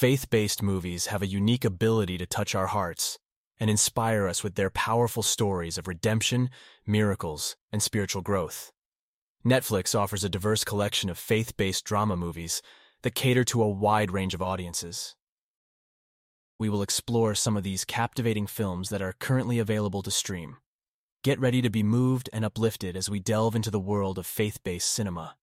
Faith-based movies have a unique ability to touch our hearts and inspire us with their powerful stories of redemption, miracles, and spiritual growth. Netflix offers a diverse collection of faith-based drama movies that cater to a wide range of audiences. We will explore some of these captivating films that are currently available to stream. Get ready to be moved and uplifted as we delve into the world of faith-based cinema.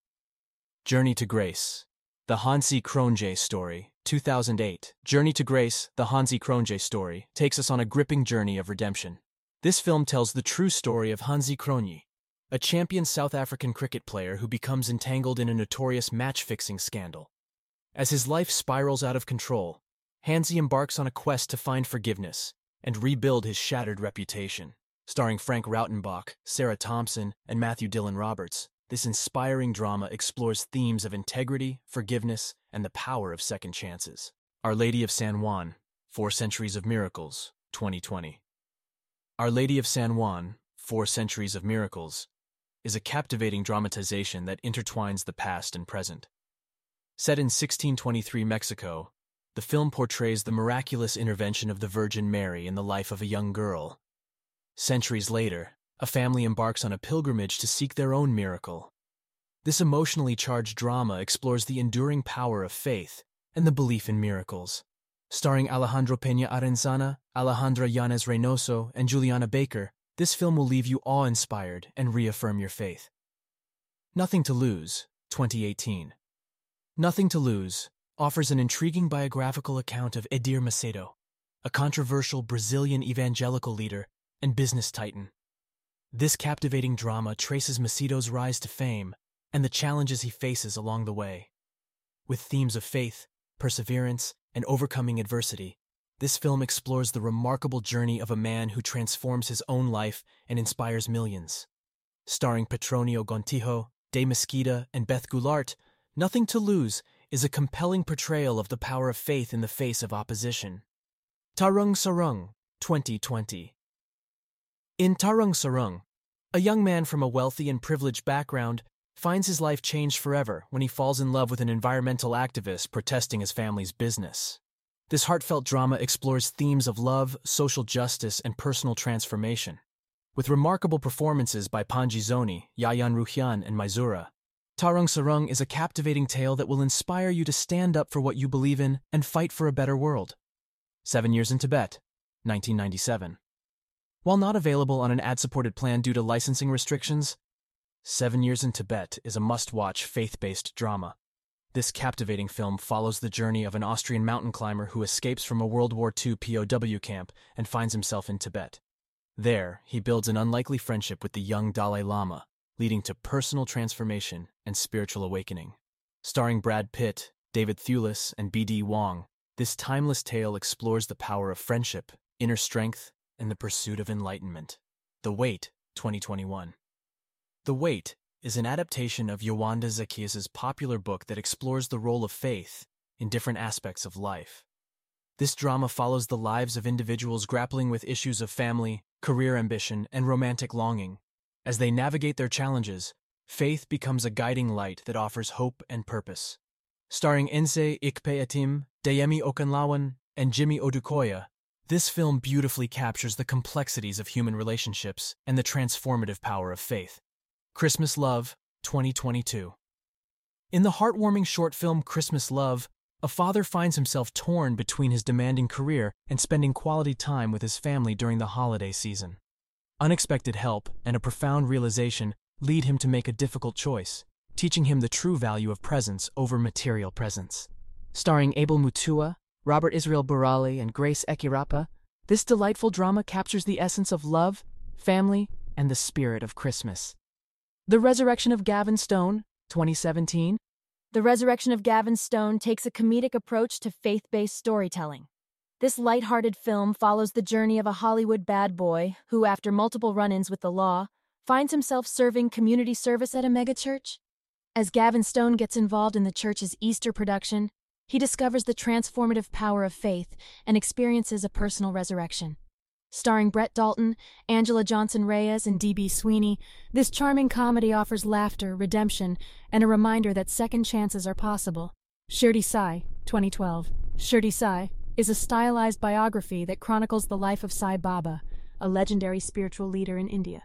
Journey to Grace, the Hansie Cronje story, 2008. Journey to Grace, the Hansie Cronje story, takes us on a gripping journey of redemption. This film tells the true story of Hansie Cronje, a champion South African cricket player who becomes entangled in a notorious match-fixing scandal. As his life spirals out of control, Hansie embarks on a quest to find forgiveness and rebuild his shattered reputation. Starring Frank Rautenbach, Sarah Thompson, and Matthew Dillon Roberts, this inspiring drama explores themes of integrity, forgiveness, and the power of second chances. Our Lady of San Juan, Four Centuries of Miracles, 2020. Our Lady of San Juan, Four Centuries of Miracles, is a captivating dramatization that intertwines the past and present. Set in 1623 Mexico, the film portrays the miraculous intervention of the Virgin Mary in the life of a young girl. Centuries later, a family embarks on a pilgrimage to seek their own miracle. This emotionally charged drama explores the enduring power of faith and the belief in miracles. Starring Alejandro Peña Arenzana, Alejandra Yanez Reynoso, and Juliana Baker, this film will leave you awe-inspired and reaffirm your faith. Nothing to Lose, 2018. Nothing to Lose offers an intriguing biographical account of Edir Macedo, a controversial Brazilian evangelical leader and business titan. This captivating drama traces Macedo's rise to fame and the challenges he faces along the way. With themes of faith, perseverance, and overcoming adversity, this film explores the remarkable journey of a man who transforms his own life and inspires millions. Starring Petronio Gontijo, De Mesquita, and Beth Goulart, Nothing to Lose is a compelling portrayal of the power of faith in the face of opposition. Tarung Sarung, 2020. In Tarung Sarung, a young man from a wealthy and privileged background finds his life changed forever when he falls in love with an environmental activist protesting his family's business. This heartfelt drama explores themes of love, social justice, and personal transformation. With remarkable performances by Panji Zoni, Yayan Ruhian, and Maizura, Tarung Sarung is a captivating tale that will inspire you to stand up for what you believe in and fight for a better world. Seven Years in Tibet, 1997. While not available on an ad-supported plan due to licensing restrictions, Seven Years in Tibet is a must-watch faith-based drama. This captivating film follows the journey of an Austrian mountain climber who escapes from a World War II POW camp and finds himself in Tibet. There, he builds an unlikely friendship with the young Dalai Lama, leading to personal transformation and spiritual awakening. Starring Brad Pitt, David Thewlis, and B.D. Wong, this timeless tale explores the power of friendship, inner strength, and the pursuit of enlightenment. The Weight, 2021. The Weight is an adaptation of Yewande Zacchaeus' popular book that explores the role of faith in different aspects of life. This drama follows the lives of individuals grappling with issues of family, career ambition, and romantic longing. As they navigate their challenges, faith becomes a guiding light that offers hope and purpose. Starring Nse Ikpe-Etim, Deyemi Okanlawon, and Jimmy Odukoya, this film beautifully captures the complexities of human relationships and the transformative power of faith. Christmas Love, 2022. In the heartwarming short film Christmas Love, a father finds himself torn between his demanding career and spending quality time with his family during the holiday season. Unexpected help and a profound realization lead him to make a difficult choice, teaching him the true value of presence over material presence. Starring Abel Mutua, Robert Israel Burale, and Grace Ekirapa, this delightful drama captures the essence of love, family, and the spirit of Christmas. The Resurrection of Gavin Stone, 2017. The Resurrection of Gavin Stone takes a comedic approach to faith based storytelling. This light-hearted film follows the journey of a Hollywood bad boy who, after multiple run ins with the law, finds himself serving community service at a megachurch. As Gavin Stone gets involved in the church's Easter production, he discovers the transformative power of faith and experiences a personal resurrection. Starring Brett Dalton, Anjelah Johnson Reyes, and D.B. Sweeney, this charming comedy offers laughter, redemption, and a reminder that second chances are possible. Shirdi Sai, 2012. Shirdi Sai is a stylized biography that chronicles the life of Sai Baba, a legendary spiritual leader in India.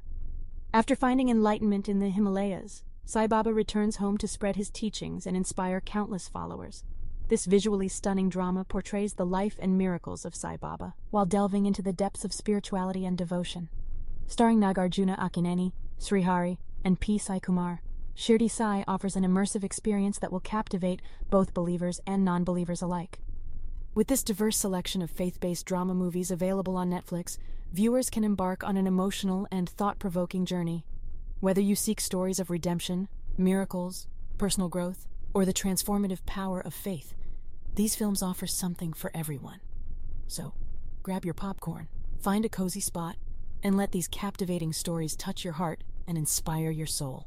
After finding enlightenment in the Himalayas, Sai Baba returns home to spread his teachings and inspire countless followers. This visually stunning drama portrays the life and miracles of Sai Baba, while delving into the depths of spirituality and devotion. Starring Nagarjuna Akkineni, Srihari, and P. Sai Kumar, Shirdi Sai offers an immersive experience that will captivate both believers and non believers alike. With this diverse selection of faith based drama movies available on Netflix, viewers can embark on an emotional and thought provoking journey. Whether you seek stories of redemption, miracles, personal growth, or the transformative power of faith, these films offer something for everyone. So, grab your popcorn, find a cozy spot, and let these captivating stories touch your heart and inspire your soul.